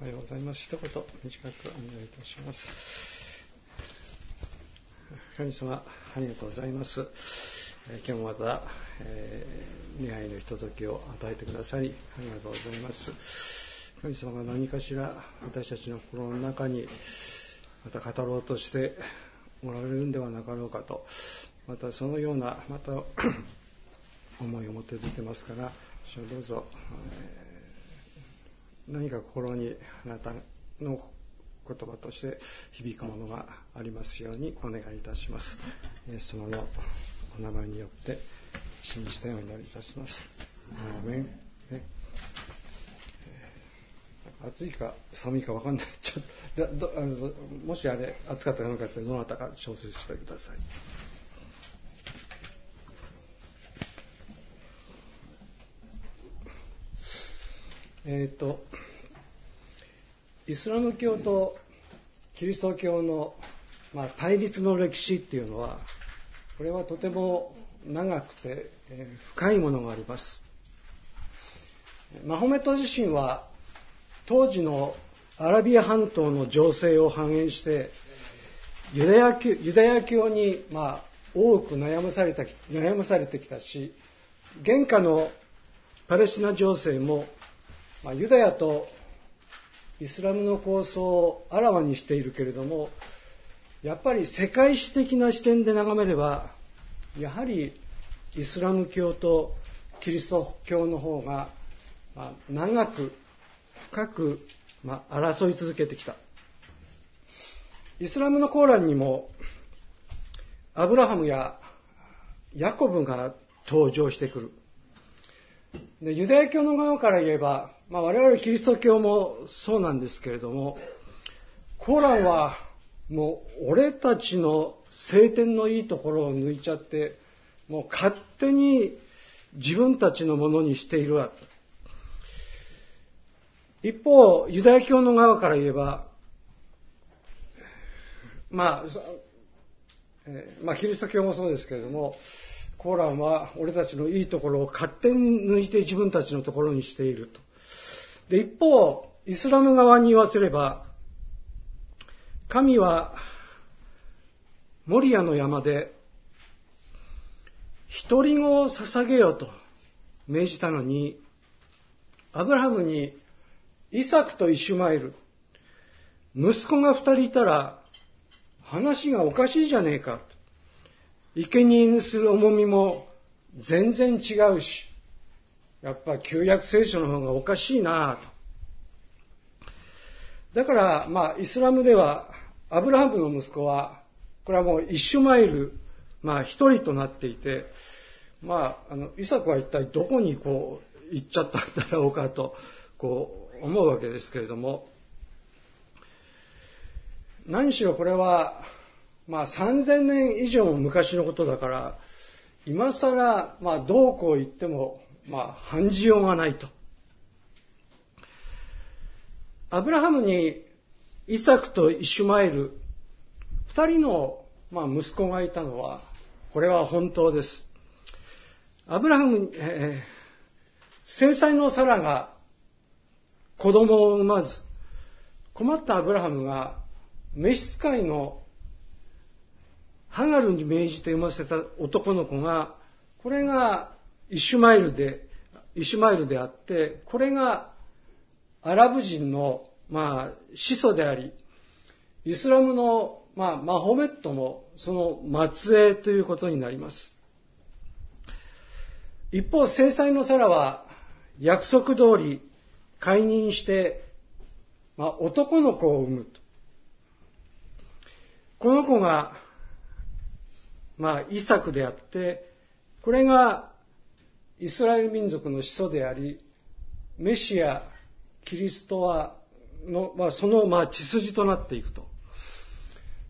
おはようございます。一言短くお願いいたします。神様、ありがとうございます。え今日もまた、えー、礼拝のひとときを与えてくださり、ありがとうございます。神様が何かしら私たちの心の中に、また語ろうとしておられるんではなかろうかと、またそのような、また 思いを持って出てますから、どうぞ、えー何か心にあなたの言葉として響くものがありますようにお願いいたします。イエス様のお名前によって信じてお祈りいたします。アメン。ね暑いか寒いか分かんない。ちょっともしあれ暑かったかどうかってどなたか調節してください。えっ、と、イスラム教とキリスト教の、まあ、対立の歴史っていうのは、これはとても長くて、えー、深いものがあります。マホメト自身は当時のアラビア半島の情勢を反映してユダヤ教ユダヤ教に、まあ、多く悩まされた悩まされてきたし現下のパレスチナ情勢もまあ、ユダヤとイスラムの構想をあらわにしているけれどもやっぱり世界史的な視点で眺めればやはりイスラム教とキリスト教の方が、まあ、長く深く、まあ、争い続けてきた。イスラムのコーランにもアブラハムやヤコブが登場してくる。でユダヤ教の側から言えばまあ、我々キリスト教もそうなんですけれども、コーランはもう俺たちの聖典のいいところを抜いちゃって、もう勝手に自分たちのものにしているわ。一方、ユダヤ教の側から言えば、まあ、えー、まあ、キリスト教もそうですけれども、コーランは俺たちのいいところを勝手に抜いて自分たちのところにしていると。で、一方、イスラム側に言わせれば、神は、モリアの山で、独り子を捧げよと命じたのに、アブラハムに、イサクとイシュマエル、息子が二人いたら、話がおかしいじゃねえか。生贄にする重みも全然違うし、やっぱ旧約聖書の方がおかしいなと。だから、まあ、イスラムでは、アブラハムの息子は、これはもうイシュマイル、まあ、一人となっていて、まあ、あの、イサクは一体どこにこう、行っちゃったんだろうかと、こう、思うわけですけれども、何しろこれは、まあ、3000年以上昔のことだから、今更、まあ、どうこう言っても、まあ、反じようがないと。アブラハムにイサクとイシュマエル、二人の、まあ、息子がいたのは、これは本当です。アブラハム、えー、制裁のサラが子供を産まず、困ったアブラハムが召使いのハガルに命じて産ませた男の子が、これがイシュマイルで、イシュマイルであって、これがアラブ人の、まあ、始祖であり、イスラムの、まあ、マホメットもその末裔ということになります。一方、制裁のサラは約束通り解任して、まあ、男の子を産むと。この子が、まあ、イサクであって、これがイスラエル民族の始祖であり、メシア、キリストはの、まあ、その、まあ、血筋となっていくと。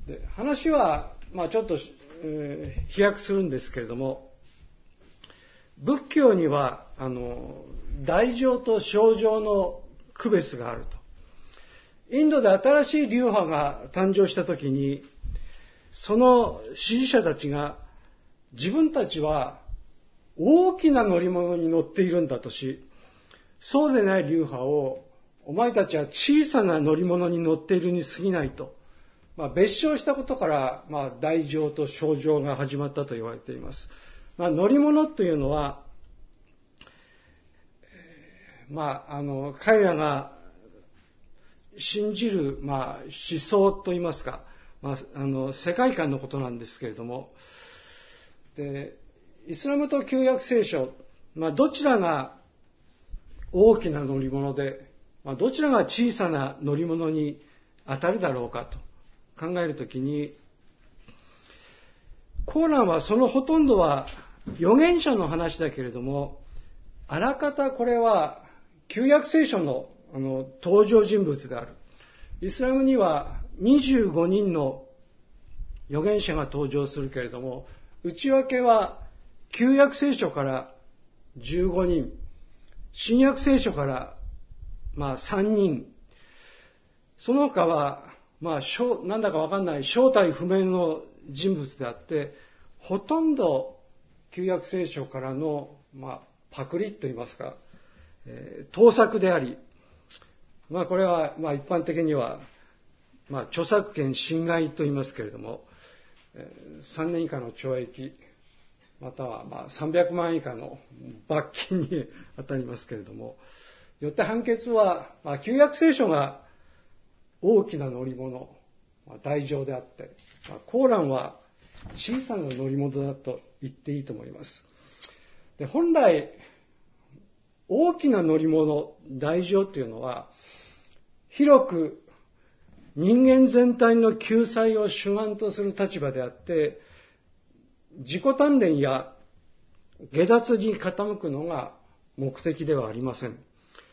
で話は、まあ、ちょっと、えー、飛躍するんですけれども、仏教には、あの、大乗と小乗の区別があると。インドで新しい流派が誕生した時に、その支持者たちが自分たちは大きな乗り物に乗っているんだとし、そうでない流派をお前たちは小さな乗り物に乗っているに過ぎないと、まあ、別称したことから、まあ、大乗と小乗が始まったと言われています。まあ、乗り物というのは、まあ、あの、彼らが信じる、まあ、思想といいますか、まあ、あの、世界観のことなんですけれども、で、イスラムと旧約聖書、まあ、どちらが大きな乗り物で、まあ、どちらが小さな乗り物に当たるだろうかと考えるときに、コーランはそのほとんどは預言者の話だけれども、あらかたこれは旧約聖書のあの登場人物である。イスラムには25人の預言者が登場するけれども、内訳は旧約聖書から15人、新約聖書からまあ3人、その他は、まあ、なんだかわかんない正体不明の人物であって、ほとんど旧約聖書からの、まあ、パクリと言いますか、えー、盗作であり、まあこれは、まあ一般的には、まあ著作権侵害と言いますけれども、3年以下の懲役、またはまあ300万以下の罰金に当たりますけれども、よって判決は、まあ、旧約聖書が大きな乗り物、まあ、大乗であって、まあ、コーランは小さな乗り物だと言っていいと思います。で本来、大きな乗り物、大乗というのは、広く人間全体の救済を主眼とする立場であって、自己鍛錬や下脱に傾くのが目的ではありません。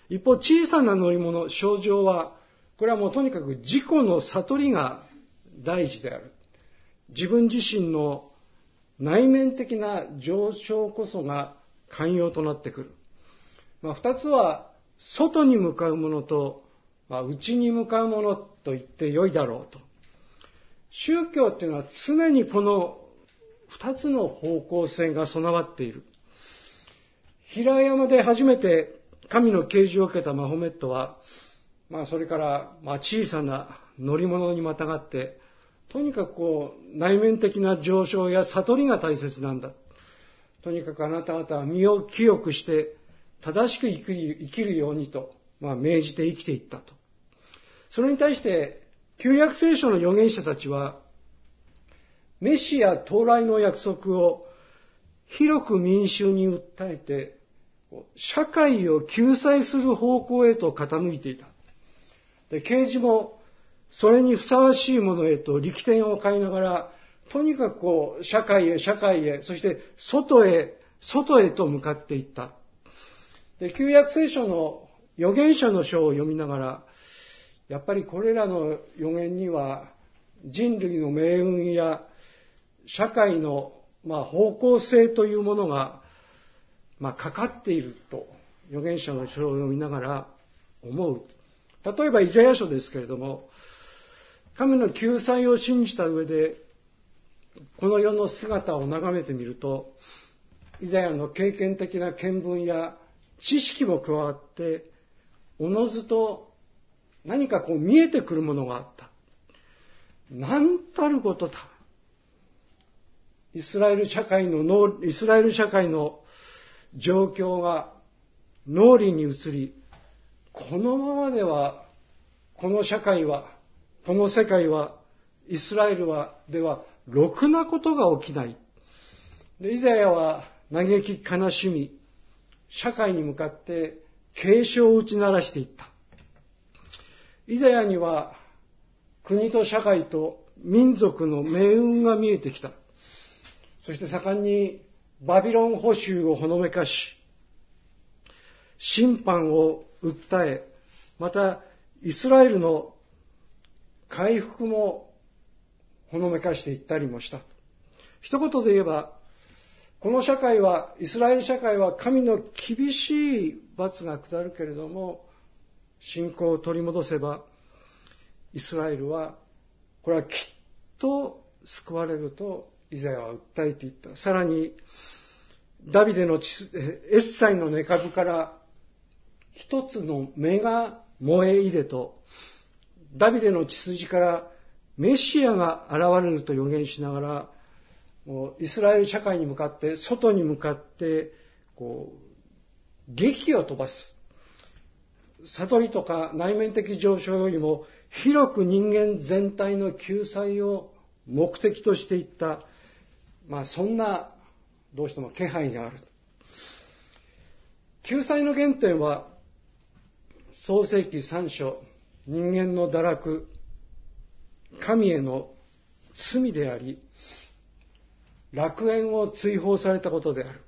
一方、小さな乗り物、症状は、これはもうとにかく自己の悟りが大事である。自分自身の内面的な上昇こそが寛容となってくる。まあ、二つは、外に向かうものとまあ、内に向かうものと言ってよいだろうと。宗教っていうのは常にこの二つの方向性が備わっている。平山で初めて神の啓示を受けたマホメットは、まあそれから、まあ小さな乗り物にまたがって、とにかくこう内面的な上昇や悟りが大切なんだ。とにかくあなた方は身を清くして正しく生きるようにと、まあ命じて生きていったと。それに対して、旧約聖書の預言者たちは、メシア到来の約束を広く民衆に訴えて、社会を救済する方向へと傾いていた。で、啓示もそれにふさわしいものへと力点を変えながら、とにかくこう、社会へ、社会へ、そして外へ、外へと向かっていった。で、旧約聖書の預言者の書を読みながら、やっぱりこれらの予言には人類の命運や社会のま方向性というものがまかかっていると預言者の書を読みながら思う。例えばイザヤ書ですけれども、神の救済を信じた上で、この世の姿を眺めてみると、イザヤの経験的な見聞や知識も加わって、おのずと何かこう見えてくるものがあった。何たることだ。イスラエル社会の脳、イスラエル社会の状況が脳裏に移り、このままでは、この社会は、この世界は、イスラエルは、では、ろくなことが起きない。で、イザヤは嘆き悲しみ、社会に向かって警鐘を打ち鳴らしていった。イザヤには国と社会と民族の命運が見えてきた。そして盛んにバビロン捕囚をほのめかし、審判を訴え、またイスラエルの回復もほのめかしていったりもした。一言で言えば、この社会は、イスラエル社会は神の厳しい罰が下るけれども、信仰を取り戻せば、イスラエルは、これはきっと救われるとイザヤは訴えていった。さらに、ダビデのエッサイの根株から一つの芽がモエイデとダビデの血筋からメシアが現れると予言しながらもうイスラエル社会に向かって外に向かってこう劇を飛ばす悟りとか内面的上昇よりも広く人間全体の救済を目的としていった、まあそんなどうしても気配がある。救済の原点は創世記3章人間の堕落神への罪であり楽園を追放されたことである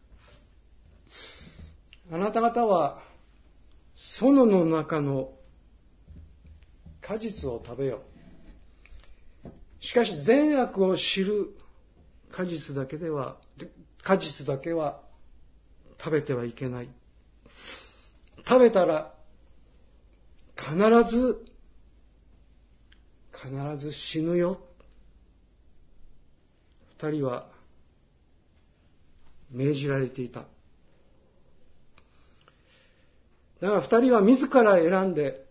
あなた方は園の中の果実を食べよしかし善悪を知る果実だけでは果実だけは食べてはいけない。食べたら必ず必ず死ぬよ。二人は命じられていた。だから二人は自ら選んで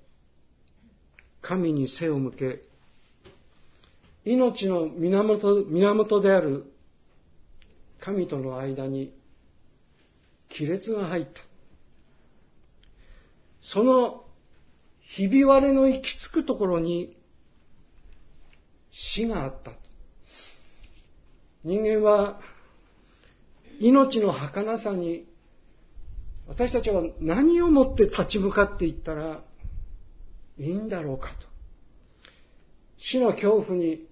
神に背を向け命の源源である神との間に亀裂が入った。そのひび割れの行き着くところに死があった人間は命の儚さに私たちは何をもって立ち向かっていったらいいんだろうかと。死の恐怖に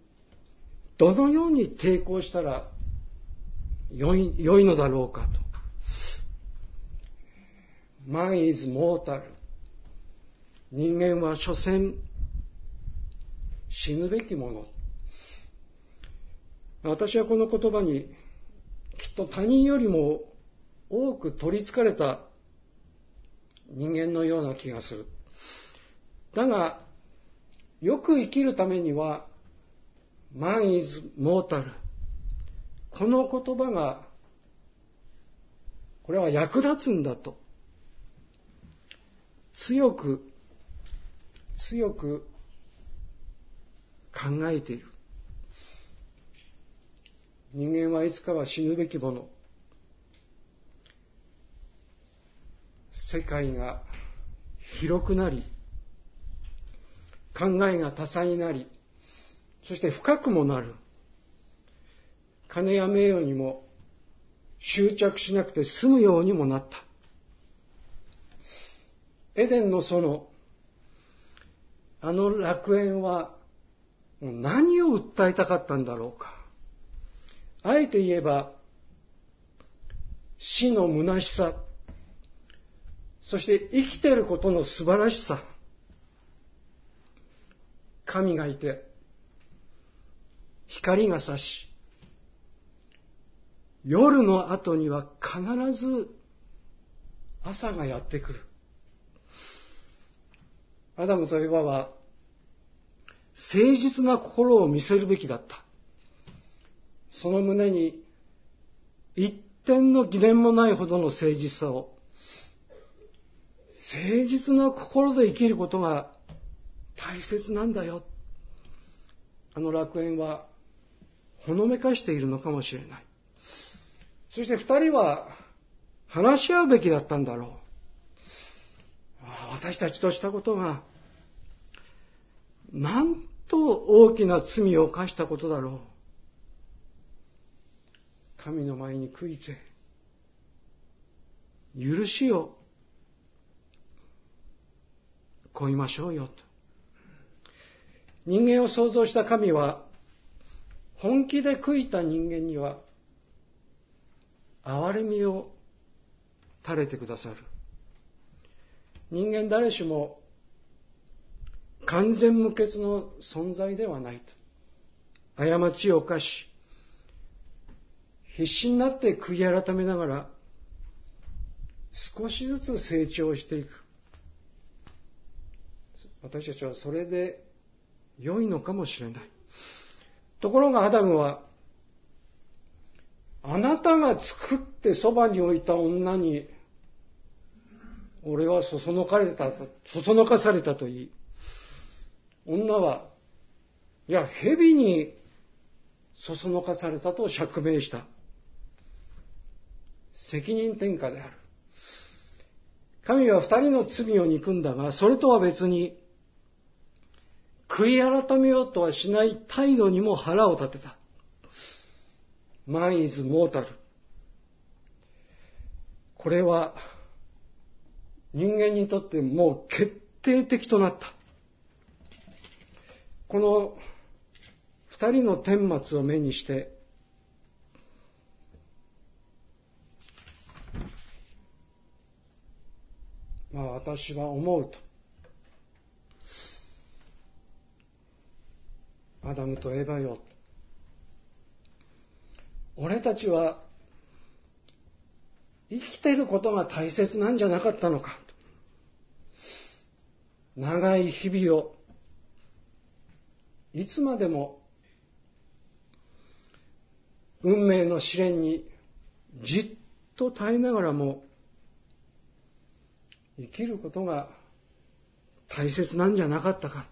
どのように抵抗したら良い良いのだろうかと。Man is mortal. 人間は所詮死ぬべきもの。私はこの言葉にきっと他人よりも多く取りつかれた人間のような気がする。だが、よく生きるためには、man is mortal。この言葉が、これは役立つんだと。強く、強く考えている。人間はいつかは死ぬべきもの。世界が広くなり、考えが多彩になり、そして深くもなる。金や名誉にも執着しなくて済むようにもなった。エデンの園、あの楽園は何を訴えたかったんだろうか。あえて言えば、死の虚しさ、そして生きてることの素晴らしさ。神がいて、光が差し、夜の後には必ず朝がやってくる。アダムとエバは誠実な心を見せるべきだった。その胸に一点の疑念もないほどの誠実さを、誠実な心で生きることが大切なんだよ。あの楽園はほのめかしているのかもしれない。そして二人は話し合うべきだったんだろう。私たちとしたことが、なんと大きな罪を犯したことだろう。神の前に悔いて、許しを乞いましょうよと。人間を創造した神は、本気で悔いた人間には、憐れみを垂れてくださる。人間誰しも完全無欠の存在ではないと。過ちを犯し、必死になって悔い改めながら、少しずつ成長していく。私たちはそれで良いのかもしれない。ところがアダムは、あなたが作ってそばに置いた女に俺はそそのかれた、そそのかされたと言い、女は、いや、蛇にそそのかされたと釈明した。責任転嫁である。神は二人の罪を憎んだが、それとは別に、悔い改めようとはしない態度にも腹を立てた。マンイズモータル。これは、人間にとってもう決定的となった。この二人の顛末を目にして、まあ私は思うと。アダムとエヴァよ。俺たちは生きてることが大切なんじゃなかったのか。長い日々をいつまでも運命の試練にじっと耐えながらも生きることが大切なんじゃなかったか。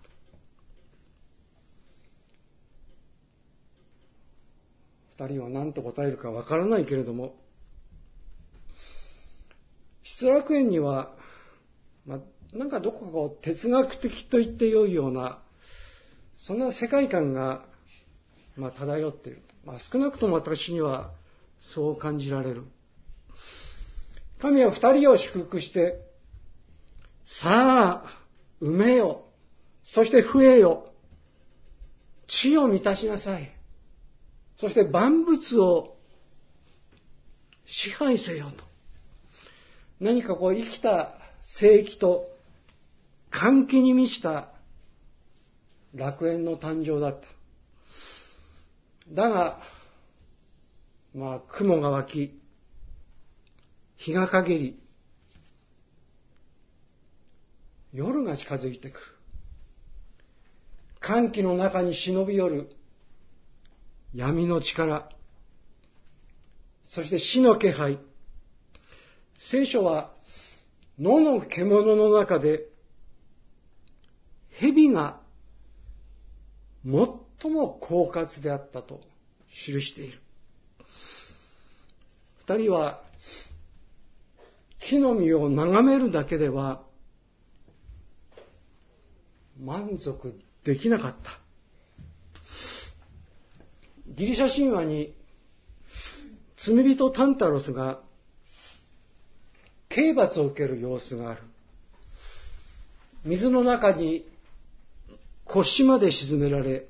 二人は何と答えるかわからないけれども、失楽園には、まあ、なんかどこかこう哲学的と言ってよいような、そんな世界観が、まあ、漂っている。まあ、少なくとも私にはそう感じられる。神は二人を祝福して、さあ、埋めよ。そして増えよ。地を満たしなさい。そして万物を支配せよと。何かこう生きた聖域と歓喜に満ちた楽園の誕生だった。だが、まあ雲が湧き、日が陰り、夜が近づいてくる。歓喜の中に忍び寄る闇の力、そして死の気配。聖書は野の獣の中で蛇が最も狡猾であったと記している。二人は木の実を眺めるだけでは満足できなかった。ギリシャ神話に罪人タンタロスが刑罰を受ける様子がある。水の中に腰まで沈められ、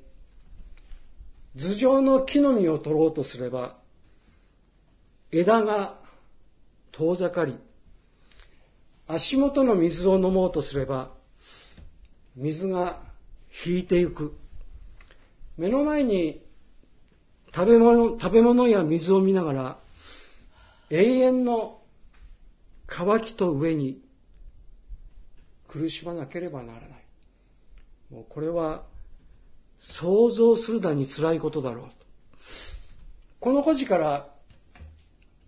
頭上の木の実を取ろうとすれば、枝が遠ざかり、足元の水を飲もうとすれば、水が引いていく。目の前に食べ物、食べ物や水を見ながら、永遠の渇きと上に苦しまなければならない。もうこれは想像するだに辛いことだろうと。この故事から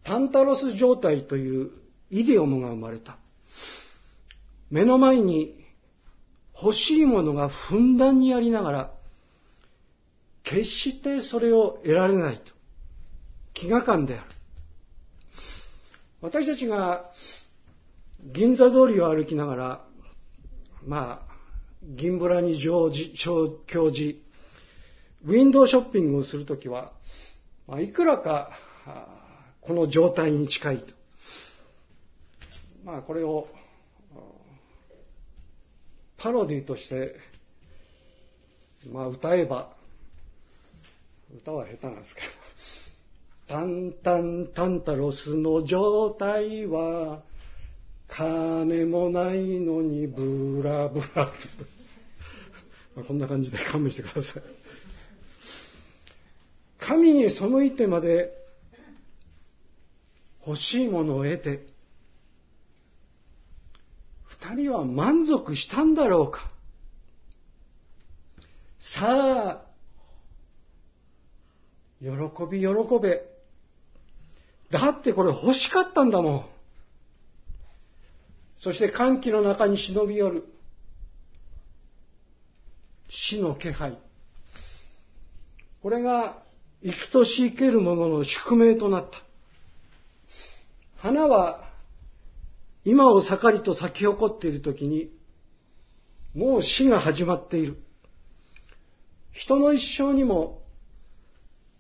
タンタロス状態というイデオムが生まれた。目の前に欲しいものがふんだんにありながら、決してそれを得られないと。飢餓感である。私たちが銀座通りを歩きながら、まあ、銀ブラに乗じ、教示、ウィンドウショッピングをするときは、まあ、いくらか、この状態に近いと。まあ、これを、パロディとして、まあ、歌えば、歌は下手なんですけど、タンタンタンタロスの状態は、金もないのにブラブラ。まあこんな感じで勘弁してください。神に背いてまで欲しいものを得て、二人は満足したんだろうか？さあ、喜び喜べ。だってこれ欲しかったんだもん。そして歓喜の中に忍び寄る死の気配。これが生きとし生ける者の宿命となった。花は今を盛りと咲き誇っている時にもう死が始まっている。人の一生にも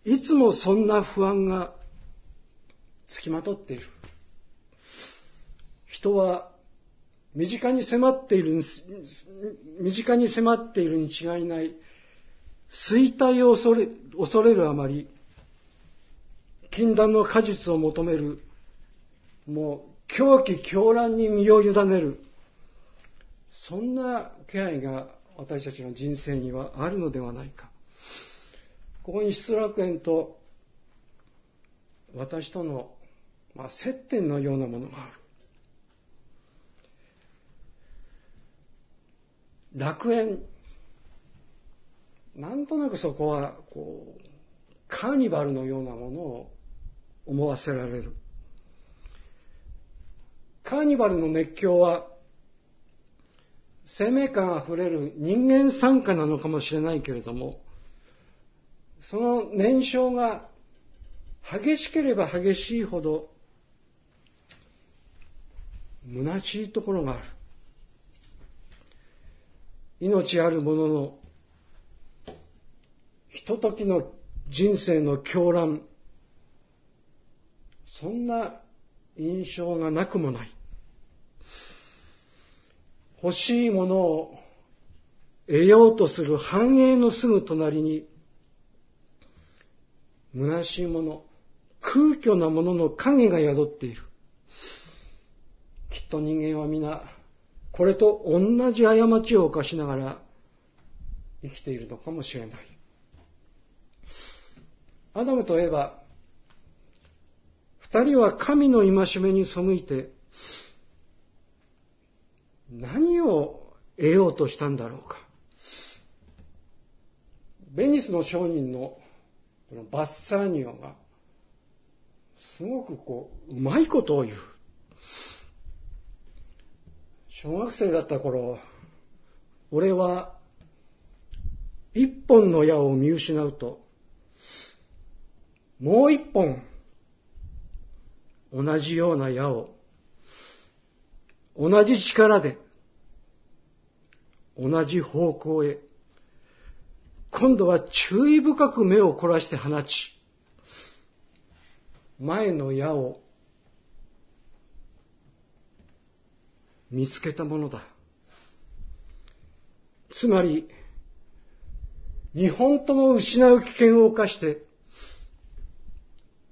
いつもそんな不安がつきまとっている。人は身近に迫っている、身近に迫っているに違いない、衰退を恐れ恐れるあまり、禁断の果実を求める、もう狂気狂乱に身を委ねる、そんな気配が私たちの人生にはあるのではないか。ここに失楽園と私との、まあ、接点のようなものがある。楽園。なんとなくそこは、こう、カーニバルのようなものを思わせられる。カーニバルの熱狂は、生命感あふれる人間参加なのかもしれないけれども、その燃焼が激しければ激しいほど、虚しいところがある。命ある者のひとときの人生の狂乱、そんな印象がなくもない。欲しいものを得ようとする繁栄のすぐ隣に、虚しいもの、空虚なものの影が宿っている。きっと人間は皆、これと同じ過ちを犯しながら生きているのかもしれない。アダムとエヴァ、二人は神の戒めに背いて、何を得ようとしたんだろうか。ベニスの商人のこのバッサーニオが、すごくこう、うまいことを言う。小学生だった頃、俺は一本の矢を見失うと、もう一本同じような矢を同じ力で同じ方向へ今度は注意深く目を凝らして放ち前の矢を見つけたものだ。つまり、日本とも失う危険を冒して、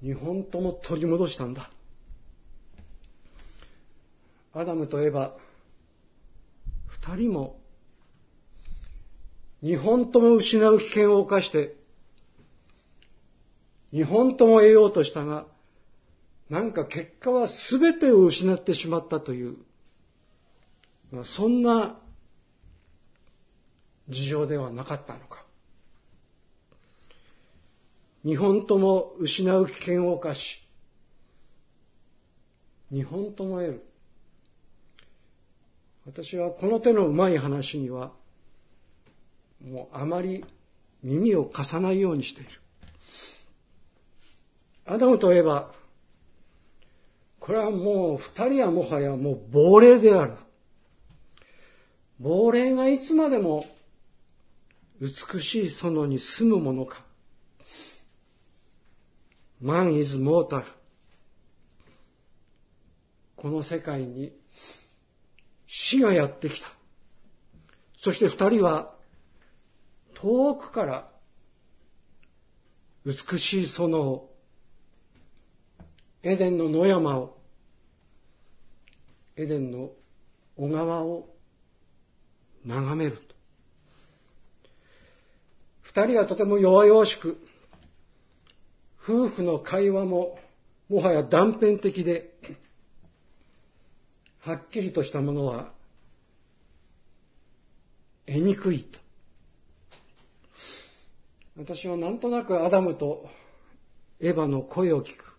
日本とも取り戻したんだ。アダムとエバ、二人も、日本とも失う危険を冒して、日本とも得ようとしたが、なんか結果は全てを失ってしまったという、そんな事情ではなかったのか。日本とも失う危険を冒し、日本とも得る。私はこの手のうまい話には、もうあまり耳を貸さないようにしている。アダムといえば、これはもう二人はもはやもう亡霊である。亡霊がいつまでも美しい園に住むものか。Man is mortal. この世界に死がやってきた。そして二人は遠くから美しい園を、エデンの野山を、エデンの小川を眺めると。二人はとても弱々しく、夫婦の会話ももはや断片的で、はっきりとしたものは得にくいと。私はなんとなくアダムとエヴァの声を聞く。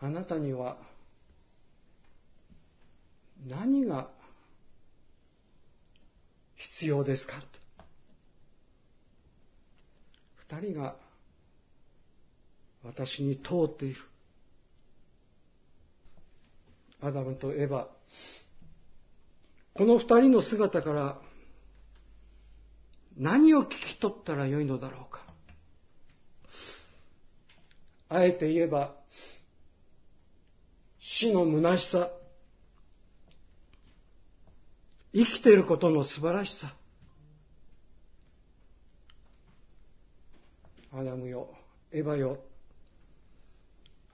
あなたには何が必要ですか？二人が私に通っている。アダムとエバ。この二人の姿から何を聞き取ったらよいのだろうか。あえて言えば、死の虚しさ、生きていることの素晴らしさ。アダムよ、エヴァよ、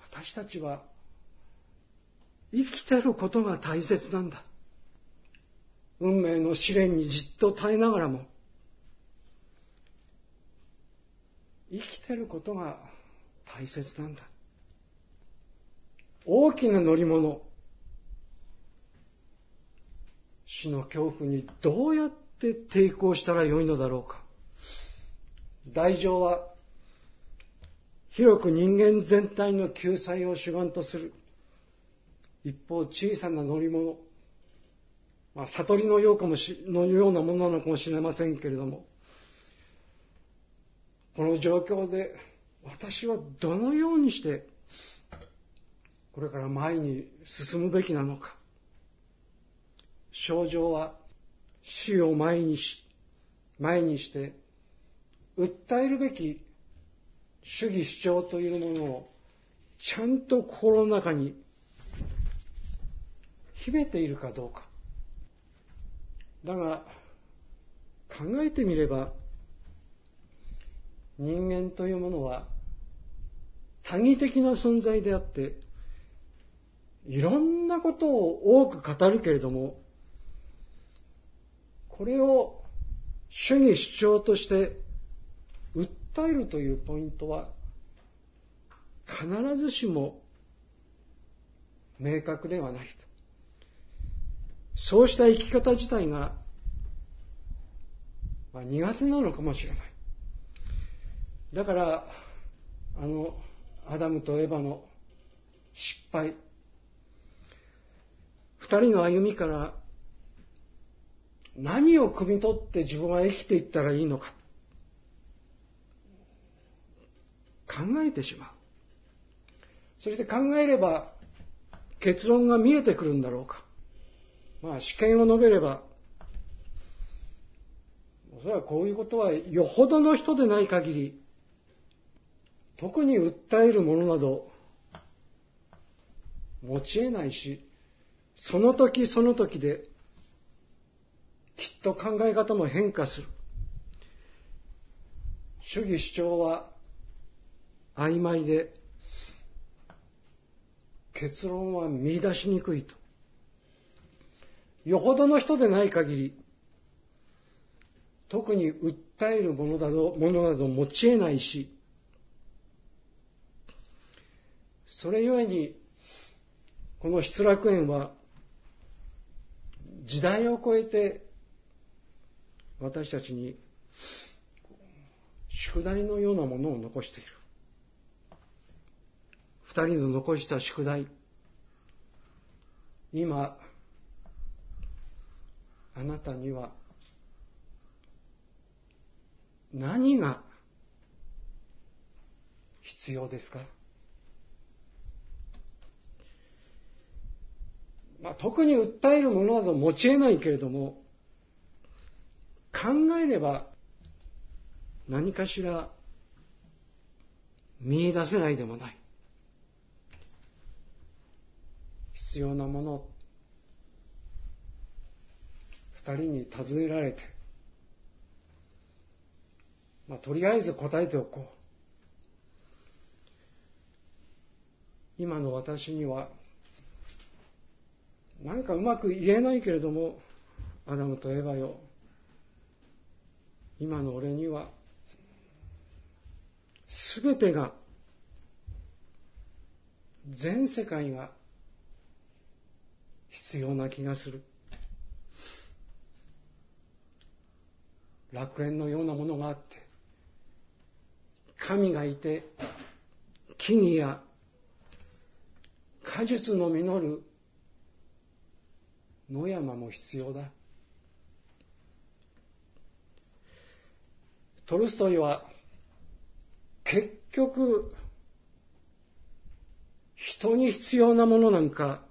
私たちは生きてることが大切なんだ。運命の試練にじっと耐えながらも、生きてることが大切なんだ。大きな乗り物、死の恐怖にどうやって抵抗したらよいのだろうか。大乗は広く人間全体の救済を主眼とする。一方、小さな乗り物、まあ、悟りのようかもしのようなものなのかもしれませんけれども、この状況で私はどのようにしてこれから前に進むべきなのか。症状は死を前にし、前にして、訴えるべき主義主張というものをちゃんと心の中に秘めているかどうか。だが、考えてみれば、人間というものは多義的な存在であって、いろんなことを多く語るけれども、これを主義主張として訴えるというポイントは必ずしも明確ではないと。そうした生き方自体が、まあ、苦手なのかもしれない。だから、あの、アダムとエヴァの失敗、二人の歩みから何を汲み取って自分は生きていったらいいのか。考えてしまう。そして考えれば結論が見えてくるんだろうか。まあ試験を述べれば、おそらくこういうことはよほどの人でない限り、特に訴えるものなど持ち得ないし、その時その時できっと考え方も変化する。主義主張は曖昧で結論は見出しにくいと。よほどの人でない限り特に訴えるものなどものなど持ち得ないしそれゆえにこの失楽園は時代を超えて私たちに宿題のようなものを残している。二人の残した宿題。今、あなたには何が必要ですか？まあ、特に訴えるものなど持ち得ないけれども、考えれば何かしら見出せないでもない。必要なもの、二人に尋ねられて、まあ、とりあえず答えておこう。今の私には、なんかうまく言えないけれども、アダムとエヴァよ、今の俺には全てが全世界が必要な気がする。楽園のようなものがあって神がいて木々や果実の実る野山も必要だ。トルストイは結局人に必要なものなんか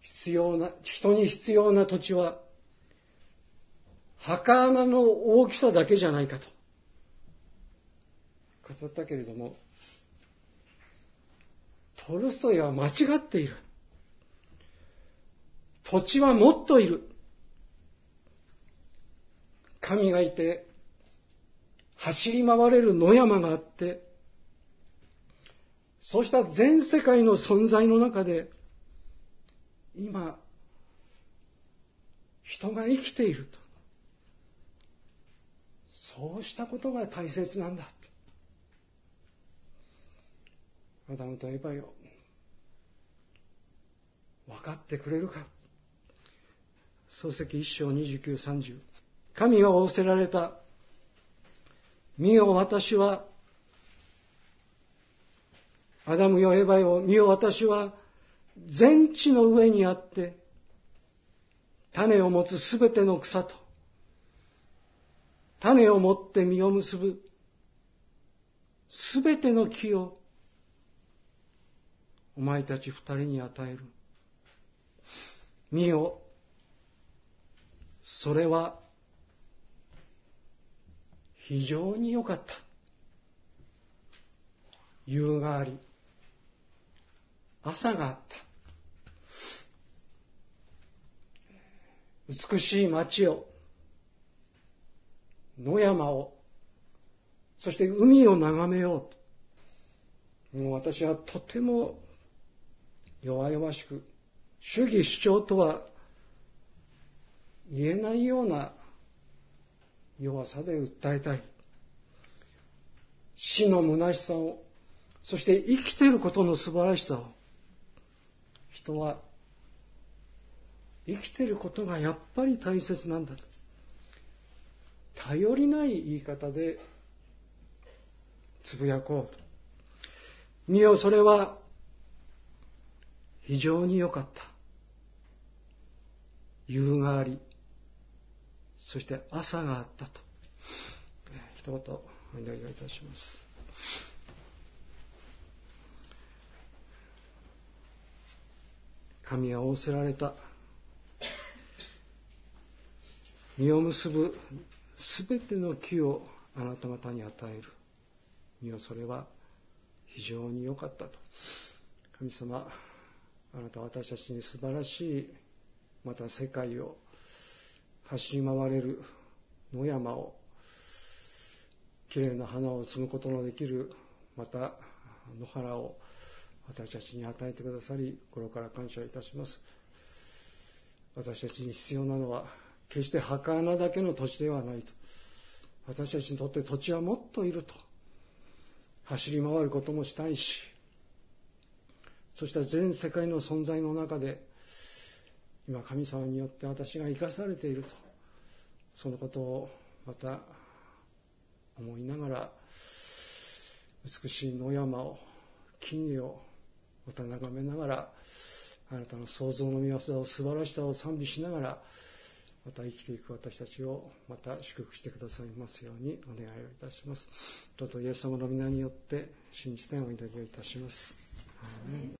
必要な人に必要な土地は墓穴の大きさだけじゃないかと。語ったけれどもトルストイは間違っている。土地はもっといる。神がいて走り回れる野山があってそうした全世界の存在の中で今人が生きていると。そうしたことが大切なんだ。アダムとエヴァよ分かってくれるか。漱石一章二十九三十神は仰せられた見よ私はアダムよエヴァよ見よ私は全地の上にあって種を持つすべての草と種を持って実を結ぶすべての木をお前たち二人に与える。見よ、それは非常に良かった。夕があり、朝があった。美しい街を、野山を、そして海を眺めようと。もう私はとても弱々しく、主義主張とは言えないような弱さで訴えたい。死の虚しさを、そして生きていることの素晴らしさを、人は生きていることがやっぱり大切なんだと。頼りない言い方でつぶやこうと。見よ、それは非常に良かった。夕があり、そして朝があったと。一言お祈りをいたします。神は仰せられた。実を結ぶすべての木をあなた方に与える。実をそれは非常に良かったと。神様、あなた私たちに素晴らしいまた世界を走り回れる野山をきれいな花を摘むことのできるまた野原を私たちに与えてくださり心から感謝いたします。私たちに必要なのは決して墓穴だけの土地ではないと。私たちにとって土地はもっといると。走り回ることもしたいしそして全世界の存在の中で今神様によって私が生かされているとそのことをまた思いながら美しい野山を木々をまた眺めながらあなたの創造の見業を素晴らしさを賛美しながらまた生きていく私たちをまた祝福してくださいますようにお願いをいたします。どうぞイエス様の皆によって信じてお祈りをいたします。